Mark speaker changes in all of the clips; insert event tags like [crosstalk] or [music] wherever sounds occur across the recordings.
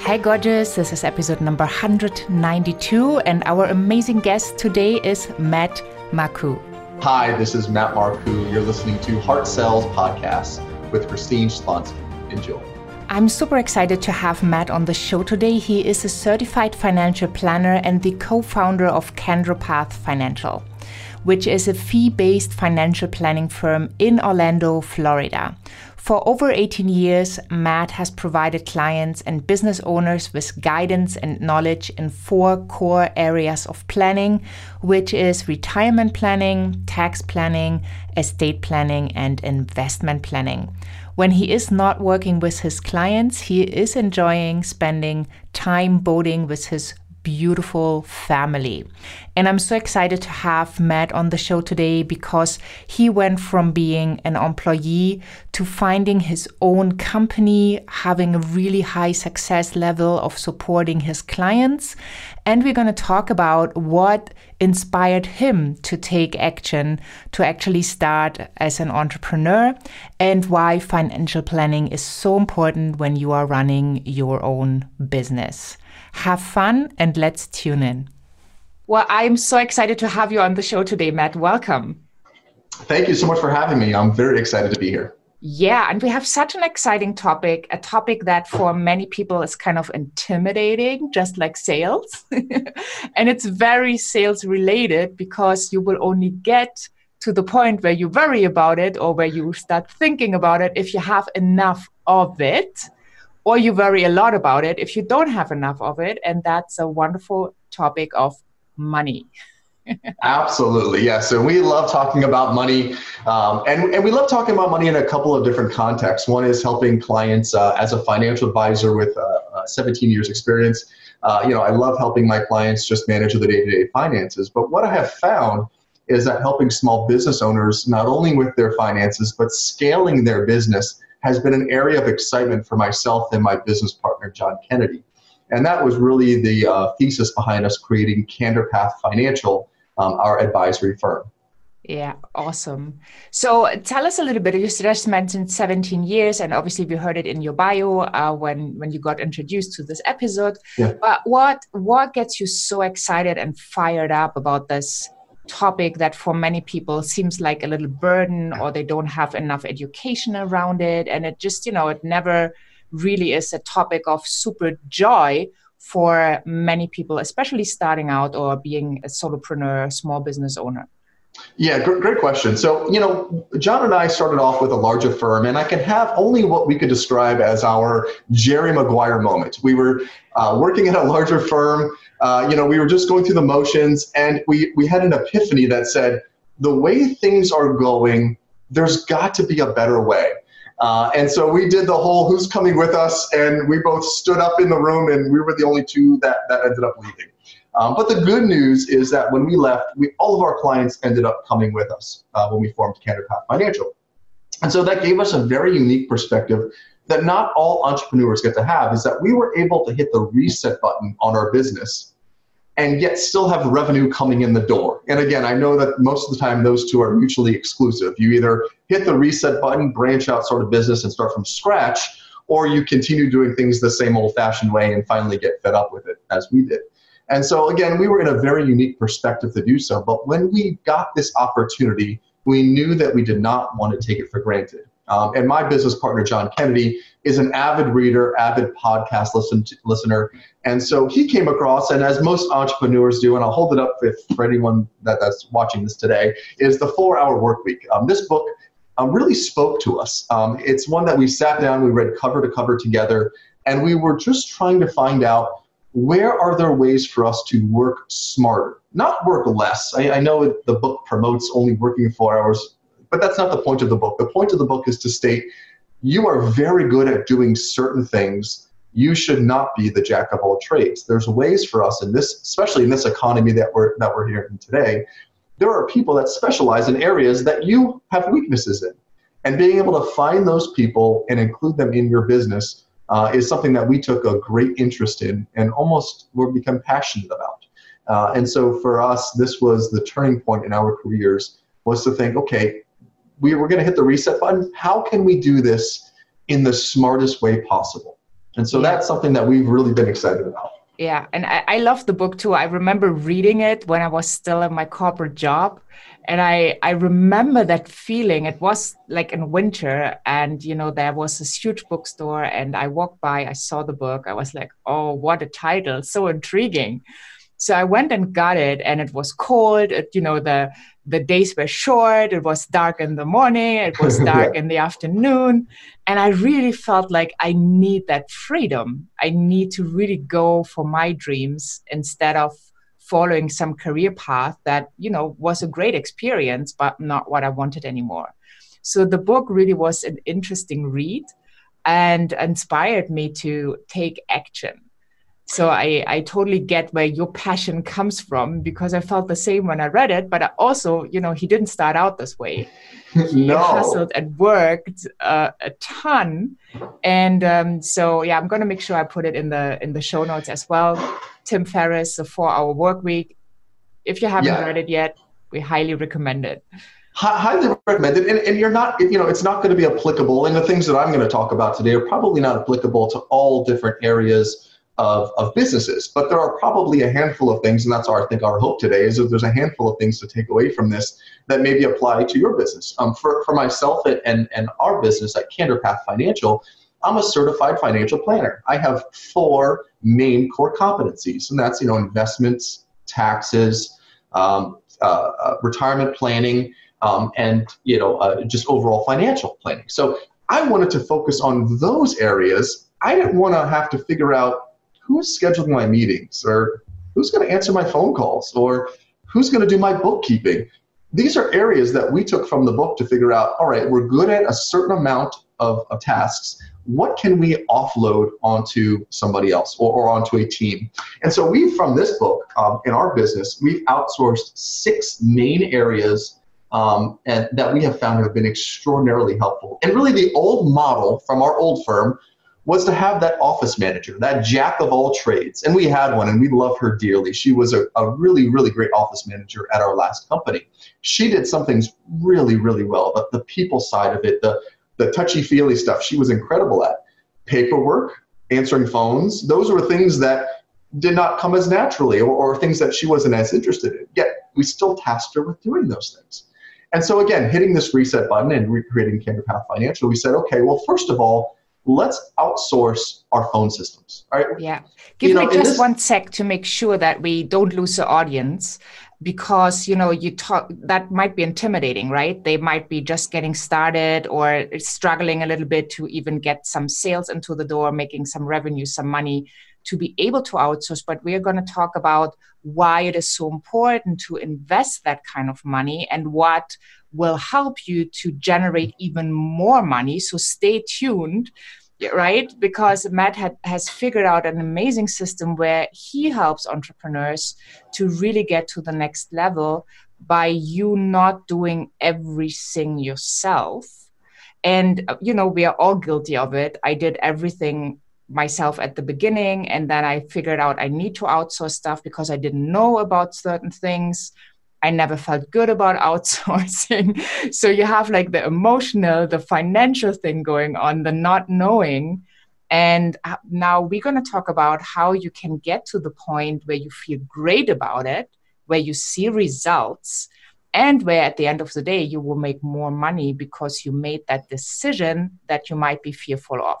Speaker 1: Hi, gorgeous. This is episode number 192, and our amazing guest today is Matt Marcoux.
Speaker 2: Hi, this is Matt Marcoux. You're listening to Heart Sells Podcast with Christine Schlonski. Enjoy.
Speaker 1: I'm super excited to have Matt on the show today. He is a certified financial planner and the co founder of CandorPath Financial, which is a fee based financial planning firm in Orlando, Florida. For over 18 years, Matt has provided clients and business owners with guidance and knowledge in four core areas of planning, which is retirement planning, tax planning, estate planning, and investment planning. When he is not working with his clients, he is enjoying spending time boating with his beautiful family. And I'm so excited to have Matt on the show today because he went from being an employee to finding his own company, having a really high success level of supporting his clients. And we're going to talk about what inspired him to take action to actually start as an entrepreneur and why financial planning is so important when you are running your own business. Have fun and let's tune in. Well, I'm so excited to have you on the show today, Matt. Welcome.
Speaker 2: Thank you so much for having me. I'm very excited to be here.
Speaker 1: Yeah, and we have such an exciting topic, a topic that for many people is kind of intimidating, just like sales. [laughs] and it's very sales related because you will only get to the point where you worry about it or where you start thinking about it if you have enough of it or you worry a lot about it if you don't have enough of it. And that's a wonderful topic of money. [laughs]
Speaker 2: Absolutely, yes. And we love talking about money. Um, and, and we love talking about money in a couple of different contexts. One is helping clients uh, as a financial advisor with uh, uh 17 years experience. Uh, you know, I love helping my clients just manage the day-to-day finances. But what I have found is that helping small business owners not only with their finances, but scaling their business has been an area of excitement for myself and my business partner, John Kennedy. And that was really the uh, thesis behind us creating Candorpath Financial, um, our advisory firm.
Speaker 1: Yeah, awesome. So tell us a little bit. You just mentioned 17 years, and obviously we heard it in your bio uh, when when you got introduced to this episode. Yeah. But what what gets you so excited and fired up about this topic that for many people seems like a little burden or they don't have enough education around it and it just you know it never really is a topic of super joy for many people especially starting out or being a solopreneur small business owner
Speaker 2: yeah, great, great question. So, you know, John and I started off with a larger firm, and I can have only what we could describe as our Jerry Maguire moment. We were uh, working at a larger firm. Uh, you know, we were just going through the motions, and we we had an epiphany that said, the way things are going, there's got to be a better way. Uh, and so we did the whole who's coming with us, and we both stood up in the room, and we were the only two that, that ended up leaving. Um, but the good news is that when we left, we, all of our clients ended up coming with us uh, when we formed Candorpath Financial. And so that gave us a very unique perspective that not all entrepreneurs get to have is that we were able to hit the reset button on our business and yet still have revenue coming in the door. And again, I know that most of the time those two are mutually exclusive. You either hit the reset button, branch out sort of business and start from scratch, or you continue doing things the same old fashioned way and finally get fed up with it as we did. And so, again, we were in a very unique perspective to do so. But when we got this opportunity, we knew that we did not want to take it for granted. Um, and my business partner, John Kennedy, is an avid reader, avid podcast listen to, listener. And so he came across, and as most entrepreneurs do, and I'll hold it up for anyone that, that's watching this today, is the four hour work week. Um, this book um, really spoke to us. Um, it's one that we sat down, we read cover to cover together, and we were just trying to find out where are there ways for us to work smarter, not work less? I, I know the book promotes only working four hours, but that's not the point of the book. The point of the book is to state you are very good at doing certain things. You should not be the jack of all trades. There's ways for us in this, especially in this economy that we're that we're here in today. There are people that specialize in areas that you have weaknesses in. And being able to find those people and include them in your business uh, is something that we took a great interest in and almost were become passionate about. Uh, and so for us, this was the turning point in our careers was to think, okay, we were going to hit the reset button. How can we do this in the smartest way possible. And so that's something that we've really been excited about.
Speaker 1: Yeah, and I, I love the book too. I remember reading it when I was still in my corporate job. And I, I remember that feeling. It was like in winter, and you know, there was this huge bookstore, and I walked by, I saw the book, I was like, oh, what a title, so intriguing. So I went and got it, and it was cold. It, you know, the the days were short. It was dark in the morning. It was [laughs] dark yeah. in the afternoon, and I really felt like I need that freedom. I need to really go for my dreams instead of following some career path that you know was a great experience, but not what I wanted anymore. So the book really was an interesting read and inspired me to take action so I, I totally get where your passion comes from because I felt the same when I read it. But I also, you know, he didn't start out this way. [laughs] He no. hustled and worked uh, a ton, and um, so yeah, I'm gonna make sure I put it in the in the show notes as well. Tim Ferriss, the Four Hour Work Week. If you haven't yeah. read it yet, we highly recommend it
Speaker 2: highly recommended and, and you're not you know it's not going to be applicable and the things that i'm going to talk about today are probably not applicable to all different areas of, of businesses. But there are probably a handful of things, and that's our, I think our hope today is that there's a handful of things to take away from this that maybe apply to your business. Um, for, for myself and, and our business at CandorPath Financial, I'm a certified financial planner. I have four main core competencies, and that's you know investments, taxes, um, uh, uh, retirement planning, um, and you know uh, just overall financial planning. So I wanted to focus on those areas. I didn't want to have to figure out who's scheduling my meetings or who's going to answer my phone calls or who's going to do my bookkeeping. These are areas that we took from the book to figure out all right, we're good at a certain amount of, of tasks. What can we offload onto somebody else or, or onto a team? And so we, from this book, um, in our business, we've outsourced six main areas um, and that we have found have been extraordinarily helpful. And really, the old model from our old firm was to have that office manager, that jack of all trades. And we had one and we love her dearly. She was a, a really, really great office manager at our last company. She did some things really, really well, but the people side of it, the, the touchy feely stuff, she was incredible at. Paperwork, answering phones, those were things that did not come as naturally or, or things that she wasn't as interested in. Yet we still tasked her with doing those things. And so again, hitting this reset button and recreating CandorPath Financial, we said, okay, well, first of all, let's outsource our phone systems. All right.
Speaker 1: Yeah. Give you me know, just this- one sec to make sure that we don't lose the audience because you know you talk that might be intimidating right they might be just getting started or struggling a little bit to even get some sales into the door making some revenue some money to be able to outsource but we are going to talk about why it is so important to invest that kind of money and what will help you to generate even more money so stay tuned right? Because Matt had, has figured out an amazing system where he helps entrepreneurs to really get to the next level by you not doing everything yourself. And, you know, we are all guilty of it. I did everything myself at the beginning, and then I figured out I need to outsource stuff because I didn't know about certain things. I never felt good about outsourcing. [laughs] so you have like the emotional, the financial thing going on, the not knowing. And uh, now we're going to talk about how you can get to the point where you feel great about it, where you see results, and where at the end of the day you will make more money because you made that decision that you might be fearful of.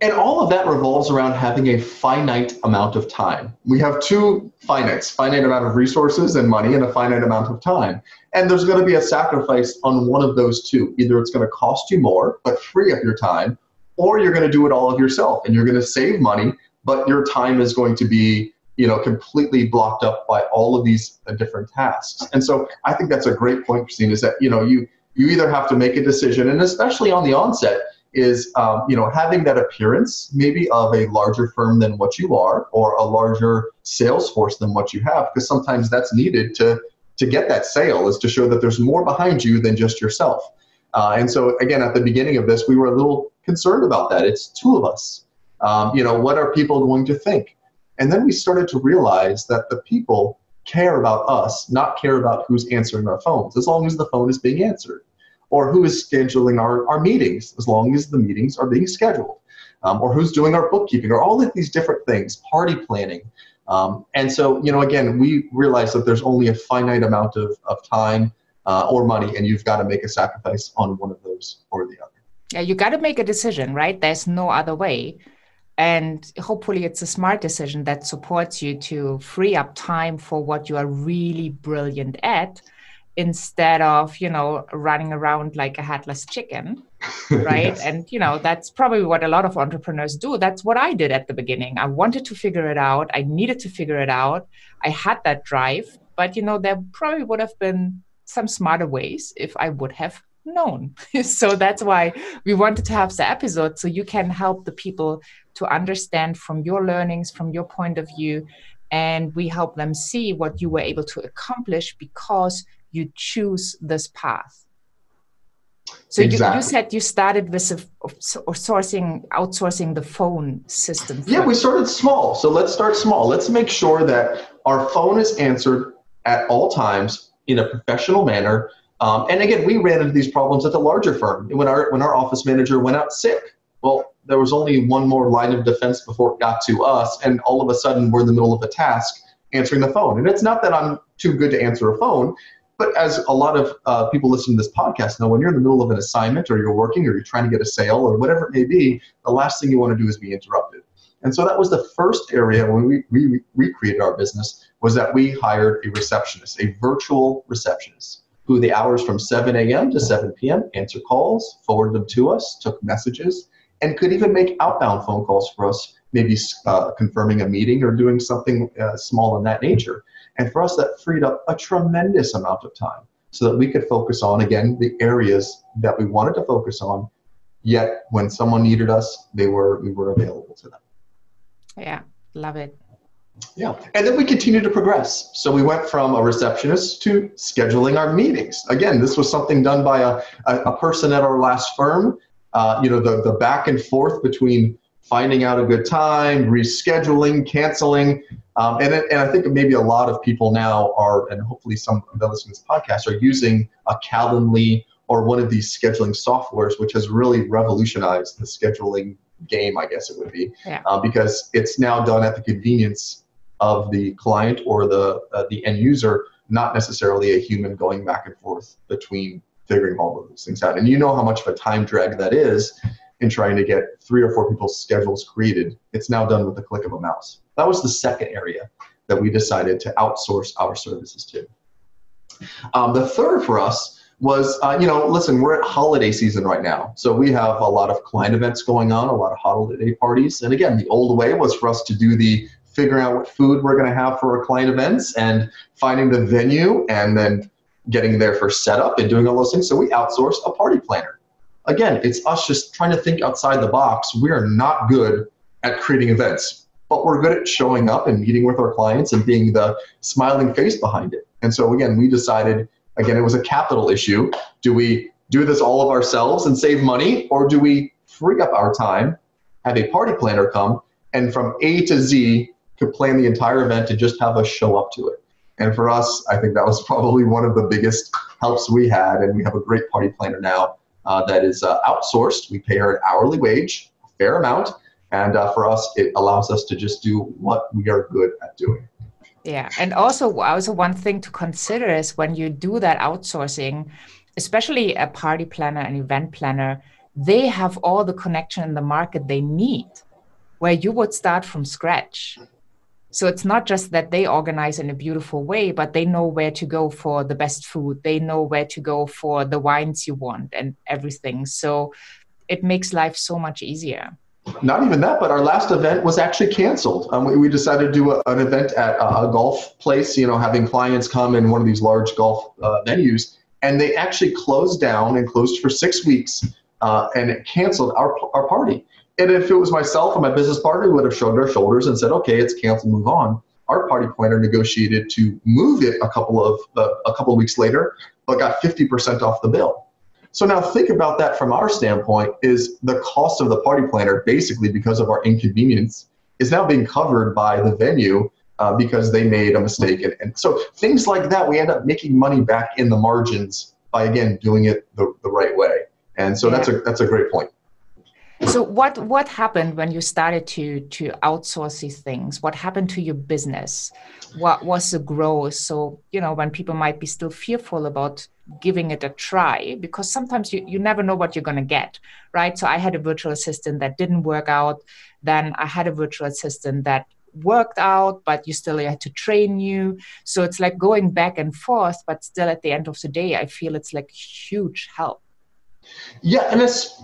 Speaker 2: And all of that revolves around having a finite amount of time. We have two finites, finite amount of resources and money and a finite amount of time. And there's going to be a sacrifice on one of those two. Either it's going to cost you more, but free up your time, or you're going to do it all of yourself and you're going to save money, but your time is going to be you know completely blocked up by all of these uh, different tasks and so i think that's a great point christine is that you know you you either have to make a decision and especially on the onset is um, you know having that appearance maybe of a larger firm than what you are or a larger sales force than what you have because sometimes that's needed to to get that sale is to show that there's more behind you than just yourself. Uh, and so again at the beginning of this we were a little concerned about that. It's two of us. Um, you know what are people going to think? And then we started to realize that the people care about us not care about who's answering our phones as long as the phone is being answered or who is scheduling our, our meetings as long as the meetings are being scheduled, um, or who's doing our bookkeeping, or all of these different things, party planning. Um, and so, you know, again, we realize that there's only a finite amount of, of time uh, or money, and you've got to make a sacrifice on one of those or the other.
Speaker 1: Yeah, you got to make a decision, right? There's no other way. And hopefully, it's a smart decision that supports you to free up time for what you are really brilliant at instead of you know running around like a headless chicken [laughs] right? Yes. and you know that's probably what a lot of entrepreneurs do. That's what i did at the beginning. I wanted to figure it out. I needed to figure it out. I had that drive but you know there probably would have been some smarter ways if i would have known. [laughs] So that's why we wanted to have the episode so you can help the people to understand from your learnings from your point of view and we help them see what you were able to accomplish because you choose this path. So exactly. you, you, said you started with a, sourcing, outsourcing the phone system.
Speaker 2: Yeah, we started small. So let's start small. Let's make sure that our phone is answered at all times in a professional manner. Um, and again, we ran into these problems at the larger firm. When our when our office manager went out sick, well, there was only one more line of defense before it got to us, and all of a sudden we're in the middle of a task answering the phone. And it's not that I'm too good to answer a phone. But as a lot of uh, people listening to this podcast know, when you're in the middle of an assignment or you're working or you're trying to get a sale or whatever it may be, the last thing you want to do is be interrupted. And so that was the first area when we, we recreated our business was that we hired a receptionist, a virtual receptionist, who the hours from 7 a.m. to 7 p.m. answer calls, forward them to us, took messages, and could even make outbound phone calls for us, maybe uh, confirming a meeting or doing something uh, small in that nature. And for us, that freed up a tremendous amount of time so that we could focus on, again, the areas that we wanted to focus on. Yet when someone needed us, they were we were available to them.
Speaker 1: Yeah, love it.
Speaker 2: Yeah, and then we continued to progress. So we went from a receptionist to scheduling our meetings. Again, this was something done by a, a, a person at our last firm. Uh, you know, the, the back and forth between finding out a good time, rescheduling, canceling, um, and, and I think maybe a lot of people now are, and hopefully some of the listeners to this podcast are using a Calendly or one of these scheduling softwares, which has really revolutionized the scheduling game, I guess it would be, yeah. uh, because it's now done at the convenience of the client or the uh, the end user, not necessarily a human going back and forth between figuring all of those things out. And you know how much of a time drag that is in trying to get three or four people's schedules created. It's now done with the click of a mouse. That was the second area that we decided to outsource our services to. Um, the third for us was, uh, you know, listen, we're at holiday season right now. So we have a lot of client events going on, a lot of holiday parties. And again, the old way was for us to do the figuring out what food we're going to have for our client events and finding the venue and then getting there for setup and doing all those things. So we outsourced a party planner. Again, it's us just trying to think outside the box. We are not good at creating events but we're good at showing up and meeting with our clients and being the smiling face behind it. And so again, we decided again it was a capital issue. Do we do this all of ourselves and save money, or do we free up our time, have a party planner come, and from A to Z could plan the entire event and just have us show up to it? And for us, I think that was [laughs] probably one of the biggest helps we had. And we have a great party planner now uh, that is uh, outsourced. We pay her an hourly wage, a fair amount, and uh, for us, it allows us to just do what we are good at doing.
Speaker 1: Yeah. And also, also one thing to consider is when you do that outsourcing, especially a party planner and event planner, they have all the connection in the market they need, where you would start from scratch. So it's not just that they organize in a beautiful way, but they know where to go for the best food. They know where to go for the wines you want and everything. So it makes life so much easier
Speaker 2: not even that, but our last event was actually canceled. Um, we, we, decided to do a, an event at a, a, golf place, you know, having clients come in one of these large golf uh, venues, and they actually closed down and closed for six weeks uh, and it canceled our, our party. And if it was myself and my business partner, we would have shrugged our shoulders and said, okay, it's canceled, move on. Our party planner negotiated to move it a couple of uh, a couple of weeks later, but got 50% off the bill. So now think about that from our standpoint is the cost of the party planner basically because of our inconvenience is now being covered by the venue uh, because they made a mistake. And, and so things like that, we end up making money back in the margins by again doing it the, the right way. And so yeah. that's a that's a great point.
Speaker 1: So what what happened when you started to to outsource these things? What happened to your business? What was the growth? So you know when people might be still fearful about giving it a try because sometimes you, you never know what you're going to get right so i had a virtual assistant that didn't work out then i had a virtual assistant that worked out but you still had to train you so it's like going back and forth but still at the end of the day i feel it's like huge help
Speaker 2: yeah and it's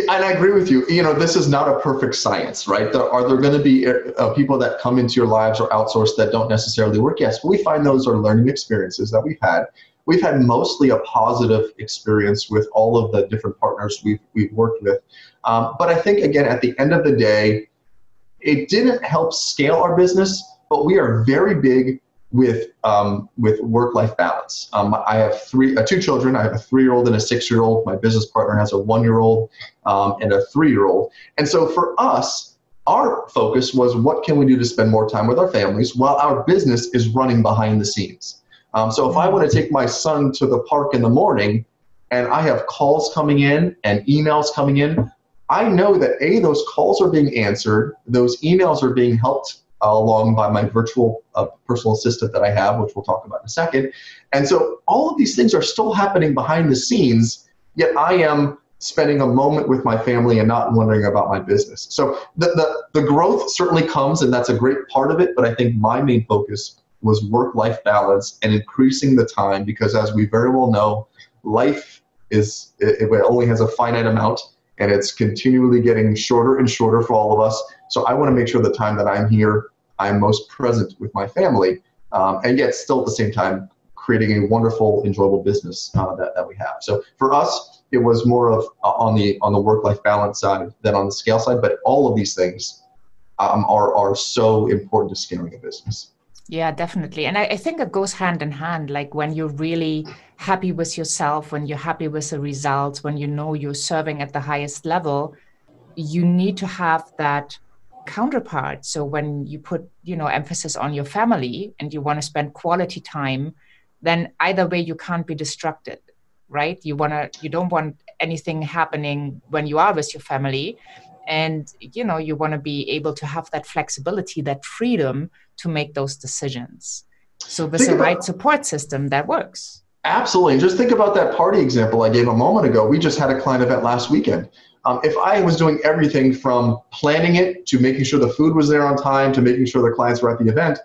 Speaker 2: and I agree with you. You know, this is not a perfect science, right? There, are there going to be uh, people that come into your lives or outsource that don't necessarily work? Yes, we find those are learning experiences that we've had we've had mostly a positive experience with all of the different partners we've, we've worked with. Um, but I think, again, at the end of the day, it didn't help scale our business, but we are very big with um, with work life balance. Um, I have three uh, two children. I have a three year old and a six year old. My business partner has a one year old um, and a three year old. And so for us, our focus was what can we do to spend more time with our families while our business is running behind the scenes. Um, so if I want to take my son to the park in the morning and I have calls coming in and emails coming in, I know that A, those calls are being answered, those emails are being helped along by my virtual uh, personal assistant that I have, which we'll talk about in a second. And so all of these things are still happening behind the scenes, yet I am spending a moment with my family and not wondering about my business. So the, the, the growth certainly comes, and that's a great part of it, but I think my main focus was work life balance and increasing the time because, as we very well know, life is it, it only has a finite amount and it's continually getting shorter and shorter for all of us. So I want to make sure the time that I'm here, I'm most present with my family, um, and yet still at the same time creating a wonderful, enjoyable business uh, that, that we have. So for us, it was more of uh, on the on the work life balance side than on the scale side. But all of these things um, are are so important to scaling a business.
Speaker 1: Yeah, definitely. And I, I, think it goes hand in hand. Like when you're really happy with yourself, when you're happy with the results, when you know you're serving at the highest level, you need to have that counterpart. So when you put, you know, emphasis on your family and you want to spend quality time, then either way you can't be distracted, right? You wanna you don't want anything happening when you are with your family. And you know you want to be able to have that flexibility that freedom to make those decisions. So with the right support system that works.
Speaker 2: Absolutely. And just think about that party example i gave a moment ago. We just had a client event last weekend um, if i was doing everything from planning it to making sure the food was there on time to making sure the clients were at the event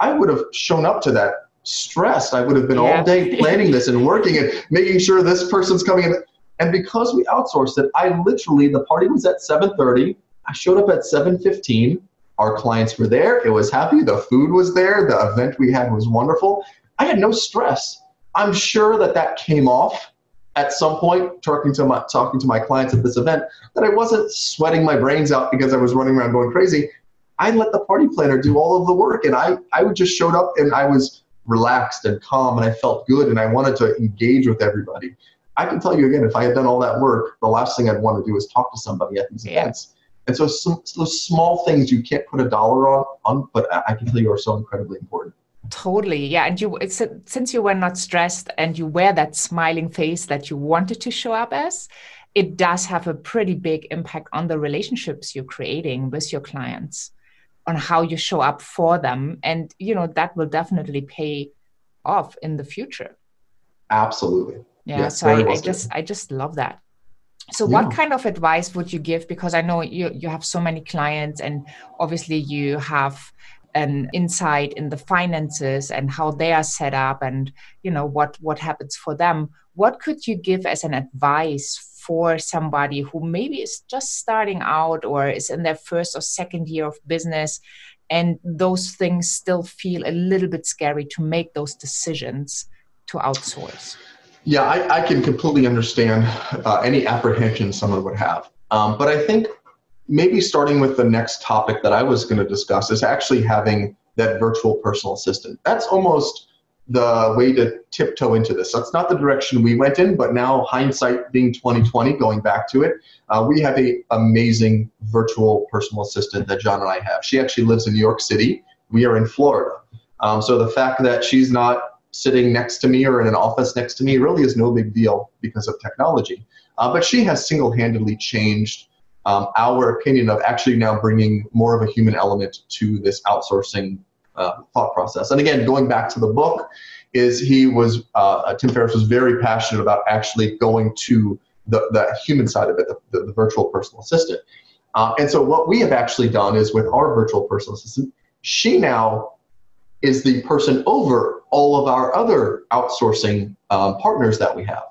Speaker 2: i would have shown up to that stressed i would have been yeah. all day [laughs] planning this and working and making sure this person's coming in and because we outsourced it, I literally the party was at 7:30. I showed up at 7:15. Our clients were there. It was happy. The food was there. The event we had was wonderful. I had no stress. I'm sure that that came off at some point talking to my talking to my clients at this event that I wasn't sweating my brains out because I was running around going crazy. I let the party planner do all of the work and I I would just showed up and I was relaxed and calm and I felt good and I wanted to engage with everybody. I can tell you again, if I had done all that work, the last thing I'd want to do is talk to somebody at these yeah. events. And so some, those small things you can't put a dollar on, on, but I can tell you are so incredibly important.
Speaker 1: Totally, yeah. And you, it's, since you were not stressed and you wear that smiling face that you wanted to show up as, it does have a pretty big impact on the relationships you're creating with your clients, on how you show up for them, and you know that will definitely pay off in the future.
Speaker 2: Absolutely
Speaker 1: yeah, yeah so I, I, just i just love that so yeah. what kind of advice would you give because i know you you have so many clients and obviously you have an insight in the finances and how they are set up and you know what what happens for them what could you give as an advice for somebody who maybe is just starting out or is in their first or second year of business and those things still feel a little bit scary to make those decisions to outsource
Speaker 2: yeah, I, I can completely understand uh, any apprehension someone would have. Um, but I think maybe starting with the next topic that I was going to discuss is actually having that virtual personal assistant. That's almost the way to tiptoe into this. That's not the direction we went in, but now hindsight being 2020, going back to it, uh, we have a amazing virtual personal assistant that John and I have. She actually lives in New York City. We are in Florida. Um, so the fact that she's not sitting next to me or in an office next to me really is no big deal because of technology. Uh, but she has single handedly changed um, our opinion of actually now bringing more of a human element to this outsourcing uh, thought process. And again, going back to the book, is he was uh, Tim Ferriss was very passionate about actually going to the, the human side of it, the, the, the virtual personal assistant. Uh, and so what we have actually done is with our virtual personal assistant, she now is the person over all of our other outsourcing um, partners that we have.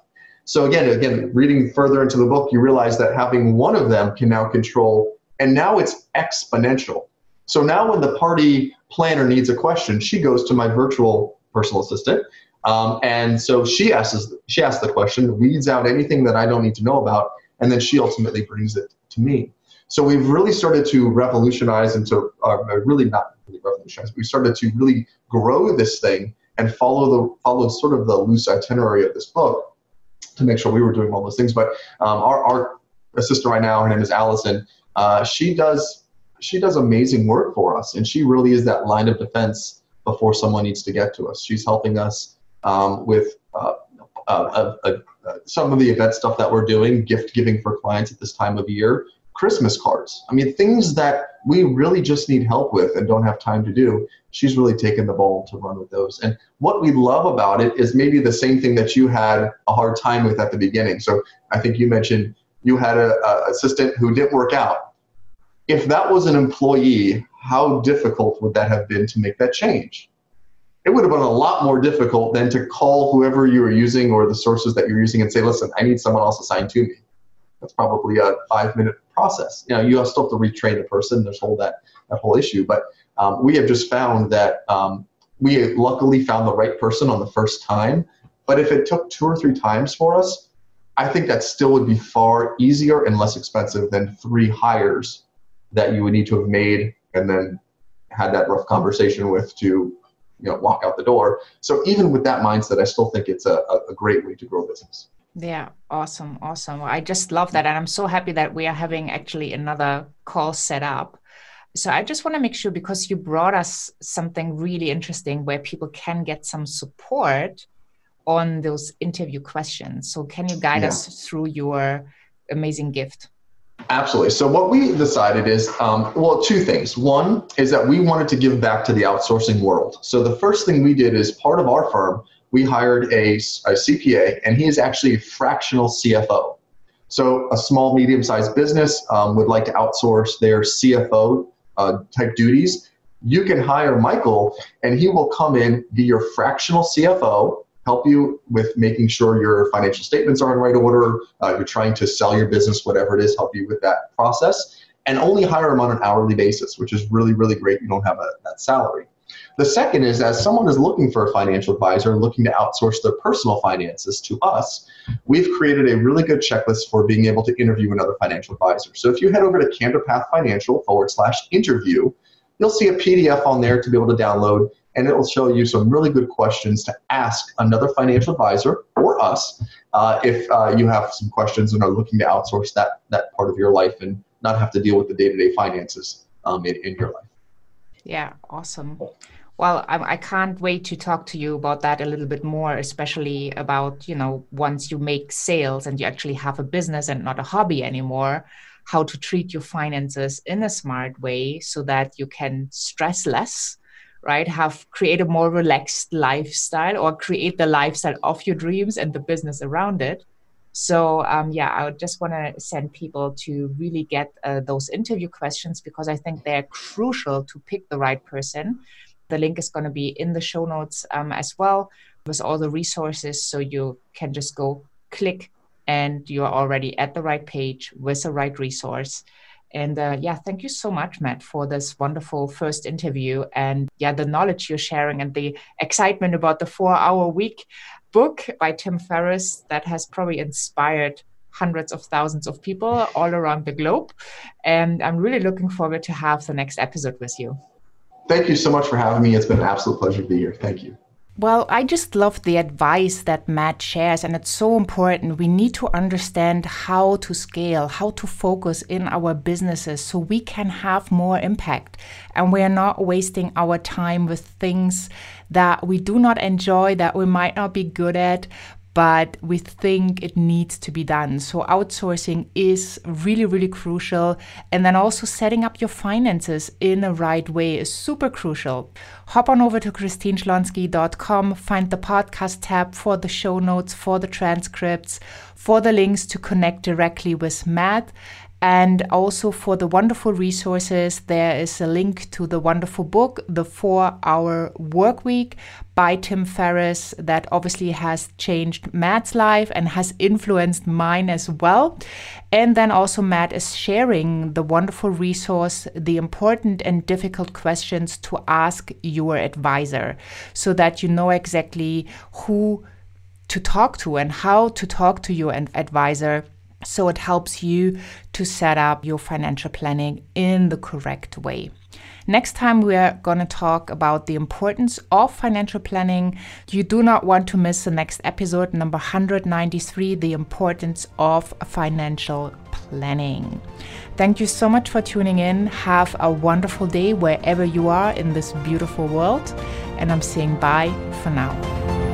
Speaker 2: So again, again, reading further into the book, you realize that having one of them can now control, and now it's exponential. So now when the party planner needs a question, she goes to my virtual personal assistant, um, and so she asks she asks the question, weeds out anything that I don't need to know about, and then she ultimately brings it to me. So we've really started to revolutionize and to uh, really not really revolutionize. We started to really grow this thing and follow the follow sort of the loose itinerary of this book to make sure we were doing all those things. But um, our, our assistant right now, her name is Allison. Uh, she does she does amazing work for us, and she really is that line of defense before someone needs to get to us. She's helping us um, with uh, uh, uh, uh some of the event stuff that we're doing, gift giving for clients at this time of year, Christmas cards. I mean, things that we really just need help with and don't have time to do. She's really taken the ball to run with those. And what we love about it is maybe the same thing that you had a hard time with at the beginning. So I think you mentioned you had an assistant who didn't work out. If that was an employee, how difficult would that have been to make that change? It would have been a lot more difficult than to call whoever you were using or the sources that you're using and say, listen, I need someone else assigned to me. That's probably a five minute process. You know, you still have to retrain the person. There's whole that that whole issue. But um, we have just found that um, we luckily found the right person on the first time. But if it took two or three times for us, I think that still would be far easier and less expensive than three hires that you would need to have made and then had that rough conversation with to you know walk out the door. So even with that mindset, I still think it's a, a great way to grow business.
Speaker 1: Yeah, awesome, awesome. I just love that. And I'm so happy that we are having actually another call set up. So I just want to make sure because you brought us something really interesting where people can get some support on those interview questions. So can you guide yeah. us through your amazing gift?
Speaker 2: Absolutely. So what we decided is, um, well, two things. One is that we wanted to give back to the outsourcing world. So the first thing we did is part of our firm we hired a, a CPA, and he is actually a fractional CFO. So a small, medium-sized business um, would like to outsource their CFO uh, type duties. You can hire Michael, and he will come in, be your fractional CFO, help you with making sure your financial statements are in right order. Uh, you're trying to sell your business, whatever it is, help you with that process, and only hire him on an hourly basis, which is really, really great. You don't have a, that salary. The second is as someone is looking for a financial advisor and looking to outsource their personal finances to us, we've created a really good checklist for being able to interview another financial advisor. So if you head over to CandorPath Financial forward slash interview, you'll see a PDF on there to be able to download, and it will show you some really good questions to ask another financial advisor or us uh, if uh, you have some questions and are looking to outsource that, that part of your life and not have to deal with the day to day finances um, in, in your life.
Speaker 1: Yeah, awesome. Well, I, I, can't wait to talk to you about that a little bit more, especially about, you know, once you make sales and you actually have a business and not a hobby anymore, how to treat your finances in a smart way so that you can stress less, right? Have create a more relaxed lifestyle or create the lifestyle of your dreams and the business around it so um, yeah, I would just want to send people to really get uh, those interview questions because I think they're crucial to pick the right person. The link is going to be in the show notes um, as well with all the resources, so you can just go click and you're already at the right page with the right resource. And uh, yeah, thank you so much, Matt, for this wonderful first interview and yeah, the knowledge you're sharing and the excitement about the four hour week book by Tim Ferriss that has probably inspired hundreds of thousands of people all around the globe. And I'm really looking forward to have the next episode with you.
Speaker 2: Thank you so much for having me. It's been an absolute pleasure to be here. Thank you.
Speaker 1: Well, I just love the advice that Matt shares, and it's so important. We need to understand how to scale, how to focus in our businesses so we can have more impact and we are not wasting our time with things that we do not enjoy, that we might not be good at, but we think it needs to be done. So, outsourcing is really, really crucial. And then also setting up your finances in a right way is super crucial. Hop on over to christineschlonski.com, find the podcast tab for the show notes, for the transcripts, for the links to connect directly with Matt. And also for the wonderful resources, there is a link to the wonderful book, The Four Hour Work Week by Tim Ferriss, that obviously has changed Matt's life and has influenced mine as well. And then also, Matt is sharing the wonderful resource, The Important and Difficult Questions to Ask Your Advisor, so that you know exactly who to talk to and how to talk to your advisor so it helps you to set up your financial planning in the correct way. Next time, we are going to talk about the importance of financial planning. You do not want to miss the next episode, number 193 The Importance of Financial Planning. Thank you so much for tuning in. Have a wonderful day wherever you are in this beautiful world. And I'm saying bye for now.